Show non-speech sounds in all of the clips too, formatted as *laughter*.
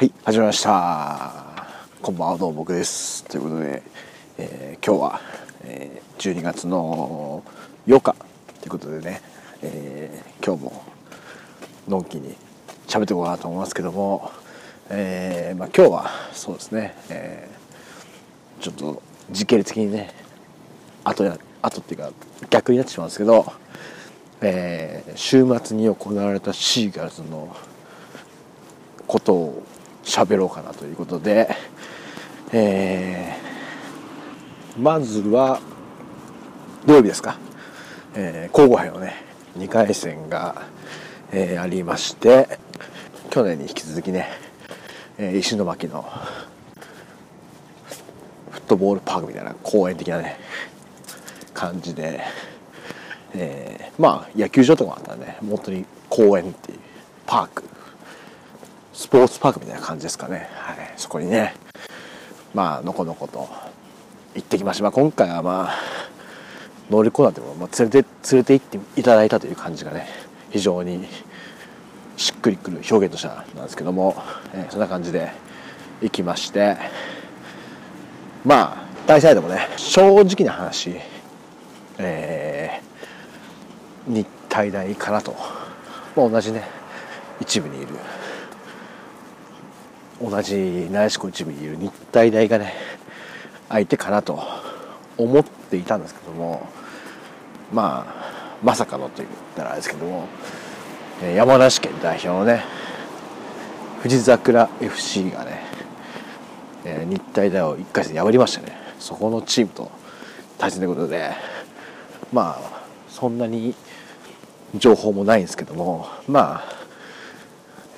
はい始まりました。こんばんはどうも僕です。ということで、えー、今日は、えー、12月の8日ということでね、えー、今日ものんきに喋っていこうかなと思いますけども、えーまあ、今日はそうですね、えー、ちょっと時系列的にね後や後っていうか逆になってしまうんですけど、えー、週末に行われたシーガルズのことを喋ろうかなということで、えー、まずは土曜日ですか、えー、皇后杯のね2回戦が、えー、ありまして去年に引き続きね、えー、石巻のフットボールパークみたいな公園的なね感じで、えー、まあ野球場とかもあったんで本当に公園っていうパーク。スポーツパークみたいな感じですかね、はい、そこにねまあのこのこと行ってきました、まあ、今回はまあ乗り込んだても、まあ、連れて連れて行っていただいたという感じがね非常にしっくりくる表現としてはなんですけども、えー、そんな感じで行きましてまあ大体でもね正直な話えー、日体大かなと、まあ、同じね一部にいる同じ苗子一部にいる日体大がね相手かなと思っていたんですけどもまあまさかのと言ったらあれですけども山梨県代表のね富士桜 FC がね日体大を1回戦破りましたねそこのチームと対戦ということでまあそんなに情報もないんですけどもまあ、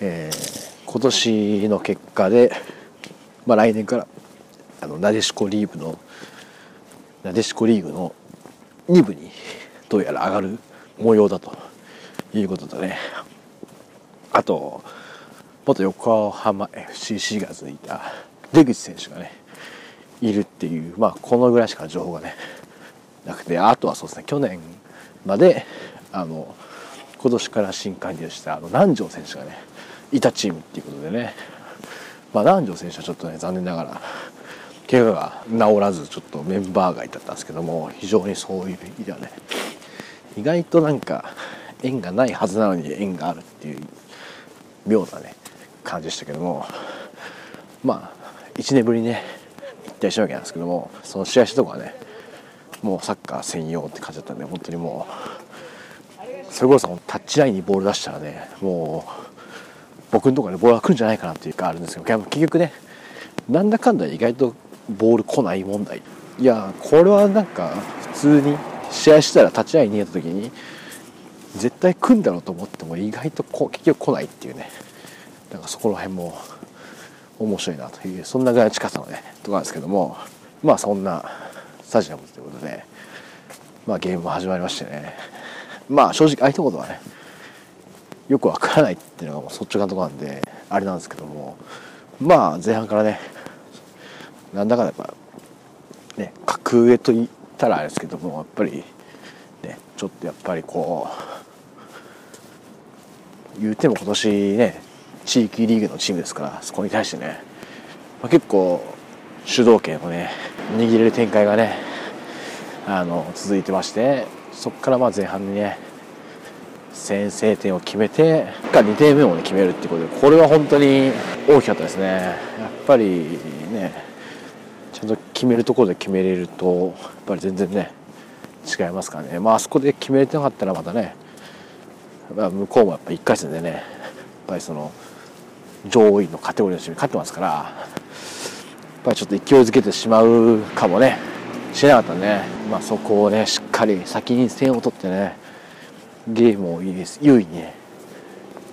えー、今年の結果で、まあ、来年からあのなでしこリーグのなでしこリーグの2部にどうやら上がる模様だということでね。あと元横浜 FC シーガーズにいた出口選手がねいるっていうまあこのぐらいしか情報がねなくてあとはそうですね去年まであの今年から新加入したあの南條選手がねいたチームっていうことでね、まあ、南條選手はちょっとね残念ながら怪我が治らずちょっとメンバー外だったんですけども非常にそういう意味ではね意外となんか縁がないはずなのに縁があるっていう妙なね感じでしたけどもまあ1年ぶりね行ったりしたわけなんですけどもその試合したとこはねもうサッカー専用って感じだったんで本当にもうそれこそタッチラインにボール出したらねもう僕のところにボールが来るんじゃないかなっていうかあるんですけど結局ねなんだかんだ意外とボール来ない問題。いやこれはなんか普通に試合したらタッチラインに逃げた時に絶対来るんだろうと思っても意外とこ結局来ないっていうね。なんかそこら辺も面白いなというそんなぐらいの近さのねとこなんですけどもまあそんなスタジアムということで、まあ、ゲームも始まりましてね。まあ正直相手ことはねよくわからないっていうのがもう率直なとこなんであれなんですけども。まあ前半からねなんだかやっぱね格上と言ったらあれですけどもやっぱりねちょっとやっぱりこう言うても今年ね地域リーグのチームですからそこに対してね、まあ、結構主導権をね握れる展開がねあの続いてましてそこからまあ前半にね先制点を決めてか2点目を、ね、決めるっていうことでこれは本当に大きかったですね。やっぱりねちゃんと決めるところで決めれるとやっぱり全然ね違いますからね。まああそこで決めれてなかったらまたねまあ向こうもやっぱ1回戦でねやっぱりその上位のカテゴリーのチームに勝ってますからやっぱりちょっと勢いづけてしまうかもねしなかったね、まあ、そこをねしっかり先に点を取ってねゲームを優位にね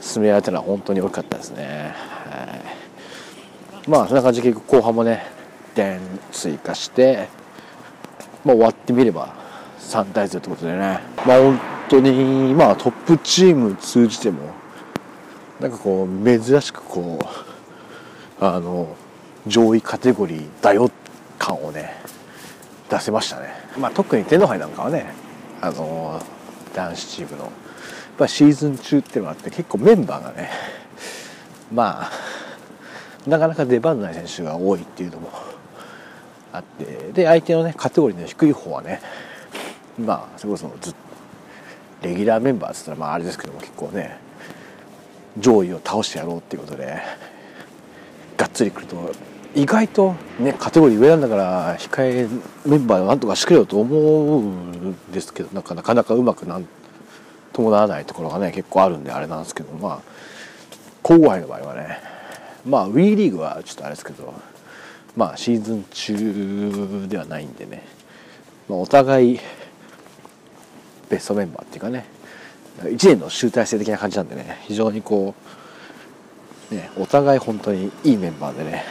進められたのは本当に大きかったですね、はい、まあそんな感じで結局後半もね点追加してまあ、終わってみれば3対0ということでね。まあ本当にまあトップチーム通じてもなんかこう珍しくこうあの上位カテゴリーだよ感をね出せましたね、まあ、特に天皇杯なんかはねあの男子チームの。やっぱシーズン中っていうのがあって結構メンバーがねまあなかなか出番ない選手が多いっていうのもあってで相手のねカテゴリーの低い方はねまあそれこそずレギュラーメンバーっつったらまああれですけども結構ね上位を倒してやろうっていうことでがっつりくると意外とねカテゴリー上なんだから控えメンバーなんとかしてくれよと思うんですけどなかなかうまくなん伴わないところがね結構あるんであれなんですけどまあ郊外の場合はねまあ WE リーグはちょっとあれですけどまあシーズン中ではないんでね、まあ、お互いベストメンバーっていうかね1年の集大成的な感じなんでね非常にこうねお互い本当にいいメンバーでね、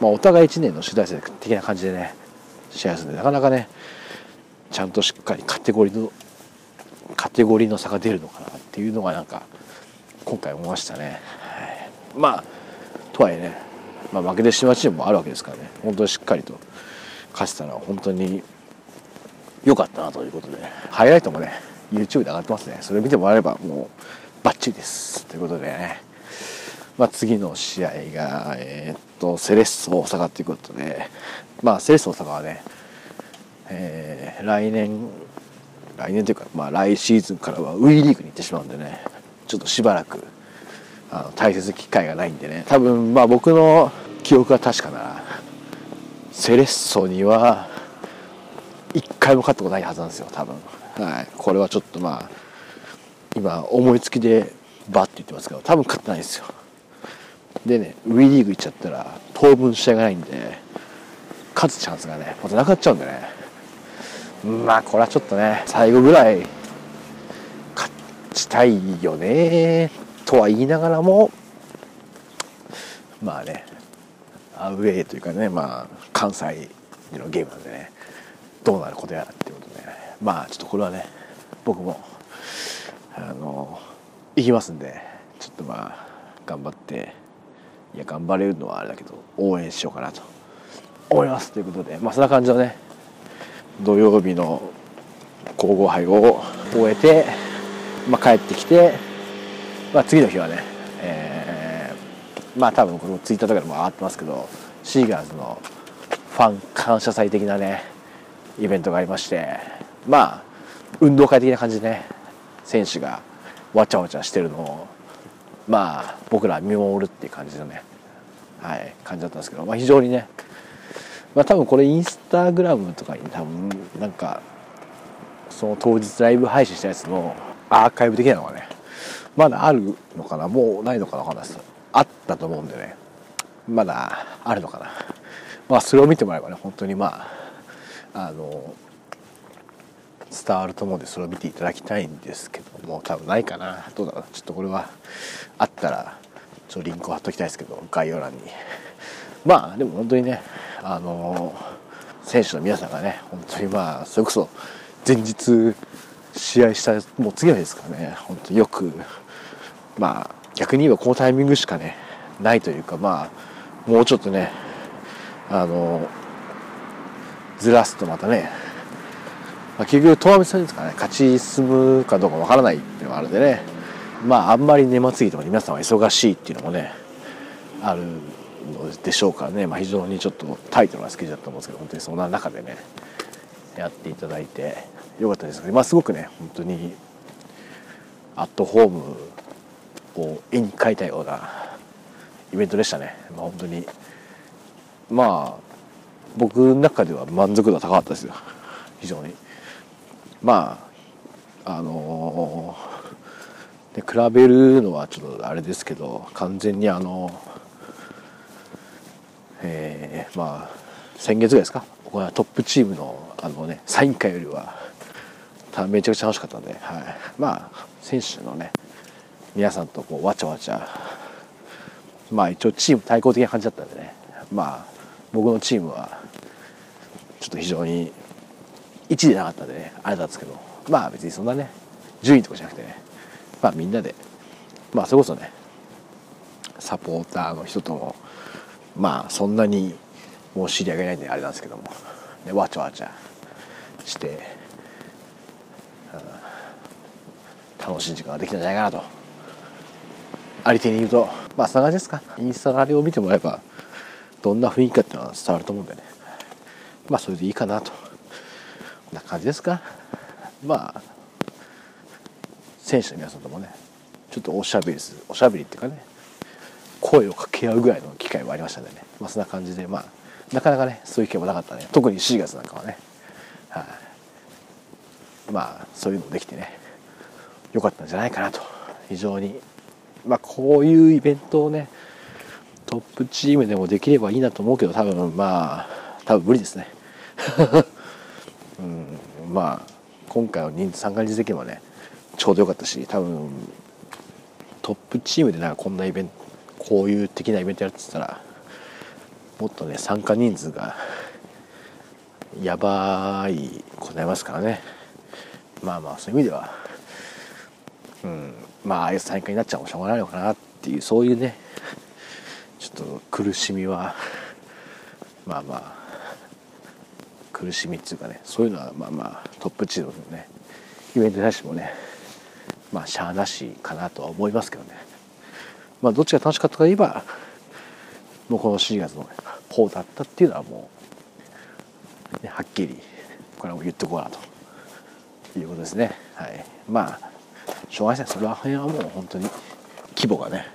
まあ、お互い1年の集大成的な感じでね試合するんでなかなかねちゃんとしっかりカテゴリーのカテゴリーの差が出るのかなっていうのがなんか今回思いましたね、はい、まあとはいえね、まあ、負けてしまうチームもあるわけですからね。本当にしっかりと勝てたのは本当に良かったなということでハイライトもね YouTube で上がってますね。それ見てもらえればもうバッチリです。ということでね。まあ、次の試合が、えー、っとセレッソ大阪ということで、まあ、セレッソ大阪はね、えー、来年来年というか、まあ、来シーズンからは WE リーグに行ってしまうんでねちょっとしばらくあの大切機会がないんでね。多分まあ僕の記憶が確かならセレッソには1回も勝ったことないはずなんですよ多分。はい。これはちょっとまあ今思いつきでバッて言ってますけど多分勝ってないですよ。でね WE リーグ行っちゃったら当分試合がないんで勝つチャンスがねまたなくなっちゃうんでね。まあこれはちょっとね最後ぐらい勝ちたいよねとは言いながらもまあねアウェーというかねまあ関西のゲームなんでねどうなることやらっていうことで、ね、まあちょっとこれはね僕もあの行きますんでちょっとまあ頑張ってや頑張れるのはあれだけど応援しようかなと。思います。ということでまあそんな感じのね土曜日の皇后杯を終えて、まあ、帰ってきて、まあ、次の日はね、えー、まあ多分このツイッターとかでも上がってますけどシーガーズのファン感謝祭的なねイベントがありましてまあ運動会的な感じでね選手がわちゃわちゃしてるのをまあ僕ら見守るっていう感じのねはい感じだったんですけど、まあ、非常にねまあ多分これインスタグラムとかに多分なんかその当日ライブ配信したやつのアーカイブ的なのがねまだあるのかなもうないのかなわかんないです。あったと思うんでねまだあるのかな。まあそれを見てもらえばね本当にまああの伝わると思うんでそれを見ていただきたいんですけども多分ないかな。どうだろう。ちょっとこれはあったらちょっとリンクを貼っときたいですけど概要欄に。*laughs* まあでも本当にねあの選手の皆さんがね本当にまあそれこそ前日試合したもう次の日ですからね。本当によくまあ逆に言えばこのタイミングしかねないというかまあもうちょっとねあのずらすとまたね、まあ、結局トーナメントですかね勝ち進むかどうかわからないっていうのがあるんでねまああんまり年末ぎても皆さんは忙しいっていうのもねあるのでしょうかね、まあ、非常にちょっとタイトなスケジュールだと思うんですけど本当にそんな中でねやっていただいてよかったです。けど、まあ、すごくね本当にアットホームを絵に描いたようなイベントでしたね、まあ、本当にまあ僕の中では満足度は高かったですよ。非常に。まああの、で比べるのはちょっとあれですけど完全にあのえー、まあ先月ぐらいですか？僕はトップチームのあのねサイン会よりはめちゃくちゃ楽しかったんで、はい、まあ選手のね皆さんとこうわちゃわちゃまあ一応チーム対抗的な感じだったんでね。まあ僕のチームはちょっと非常に1でなかったんでねあれなんですけどまあ別にそんなね順位とかじゃなくてねまあみんなでまあそれこそねサポーターの人ともまあそんなにもう知り合いがないんであれなんですけどもでわちゃわちゃして、うん、楽しい時間ができたんじゃないかなと。ありてに言うとまあそんな感じですか。インスタあれを見てもらえばどんな雰囲気かっていうのは伝わると思うんでね。まあそれでいいかなと。な感じですか？まあ選手の皆さんともねちょっとおしゃべりするおしゃべりっていうかね声を掛け合うぐらいの機会もありましたんでね、まあ、そんな感じでまあなかなかねそういう機会もなかったね。特に4月なんかはね、はい、まあそういうのできてね良かったんじゃないかなと。非常にまあこういうイベントをねトップチームでもできればいいなと思うけど多分まあ多分無理ですね。まあ今回の人数参加人数的にもねちょうどよかったし多分トップチームでなんかこんなイベントこういう的なイベントやってたらもっとね参加人数がやばいことなりますからね。まあまあそういう意味ではうんまあああいう参加になっちゃうもしょうがないのかなっていうそういうねちょっと苦しみはまあまあ苦しみっていうかねそういうのはまあまあトップチームのねイベントに対してもねまあしゃあなしかなとは思いますけどね。まあどっちが楽しかったかといえばもうこの4月の方だったっていうのはもう、ね、はっきりこれはも言ってこうなということですね。はい。まあしょうがないですね。それは辺はもう本当に規模がね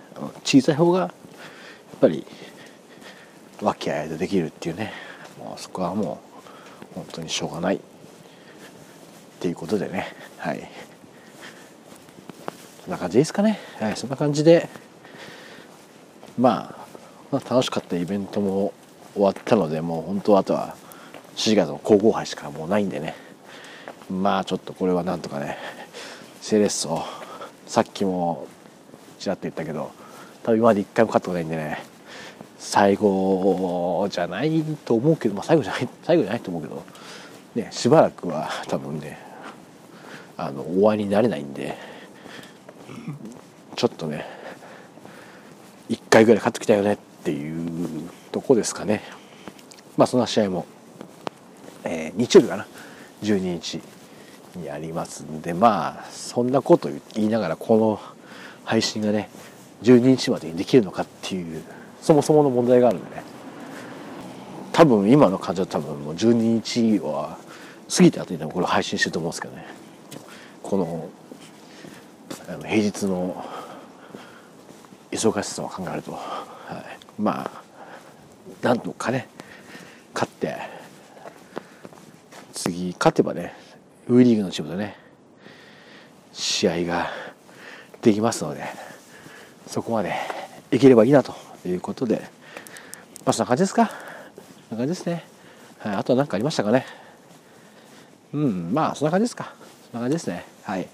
小さい方がやっぱり和気あいあいとできるっていうねもうそこはもう本当にしょうがない。っていうことでね。はい。そんな感じですかね。はい。そんな感じで。まあ、まあ、楽しかったイベントも終わったのでもう本当あとは4月の皇后杯しかもうないんでね。まあちょっとこれはなんとかねセレッソさっきもちらっと言ったけど多分今まで一回も勝ったことないんでね。最後じゃないと思うけど、まあ、最後じゃない *laughs* 最後じゃないと思うけど、ね、しばらくは多分ねあの終わりになれないんでちょっとね1回ぐらい勝ってきたよねっていうとこですかね。まあそんな試合も、えー、日曜日かな。12日にありますんでまあそんなこと言いながらこの配信がね12日までにできるのかっていうそもそもの問題があるんでね。多分今の感じは多分もう12日は過ぎた後にでもこれ配信してると思うんですけどね。このあの平日の忙しさを考えると、はい、まあなんとかね勝って次勝てばね WE リーグのチームとね試合ができますのでそこまでいければいいなと。ということでまあそんな感じですか。そんな感じですね、はい、あとは何かありましたかね。うんまあそんな感じですか。そんな感じですね。はい。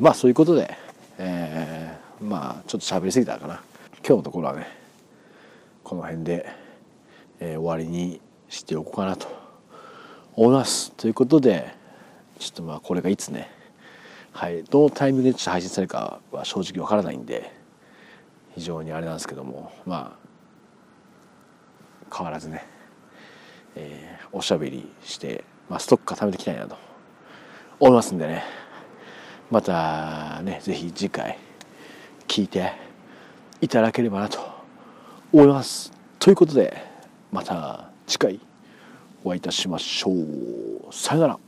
まあそういうことでえー、まあちょっと喋りすぎたかな。今日のところはねこの辺で、えー、終わりにしておこうかなと思います。ということでちょっとまあこれがいつね。はいどのタイミングでちょっと配信されるかは正直わからないんで非常にあれなんですけどもまあ変わらずね、えー、おしゃべりして、まあ、ストック固めていきたいなと思いますんでね。またね是非次回聞いていただければなと思います。ということでまた次回お会いいたしましょう。さよなら。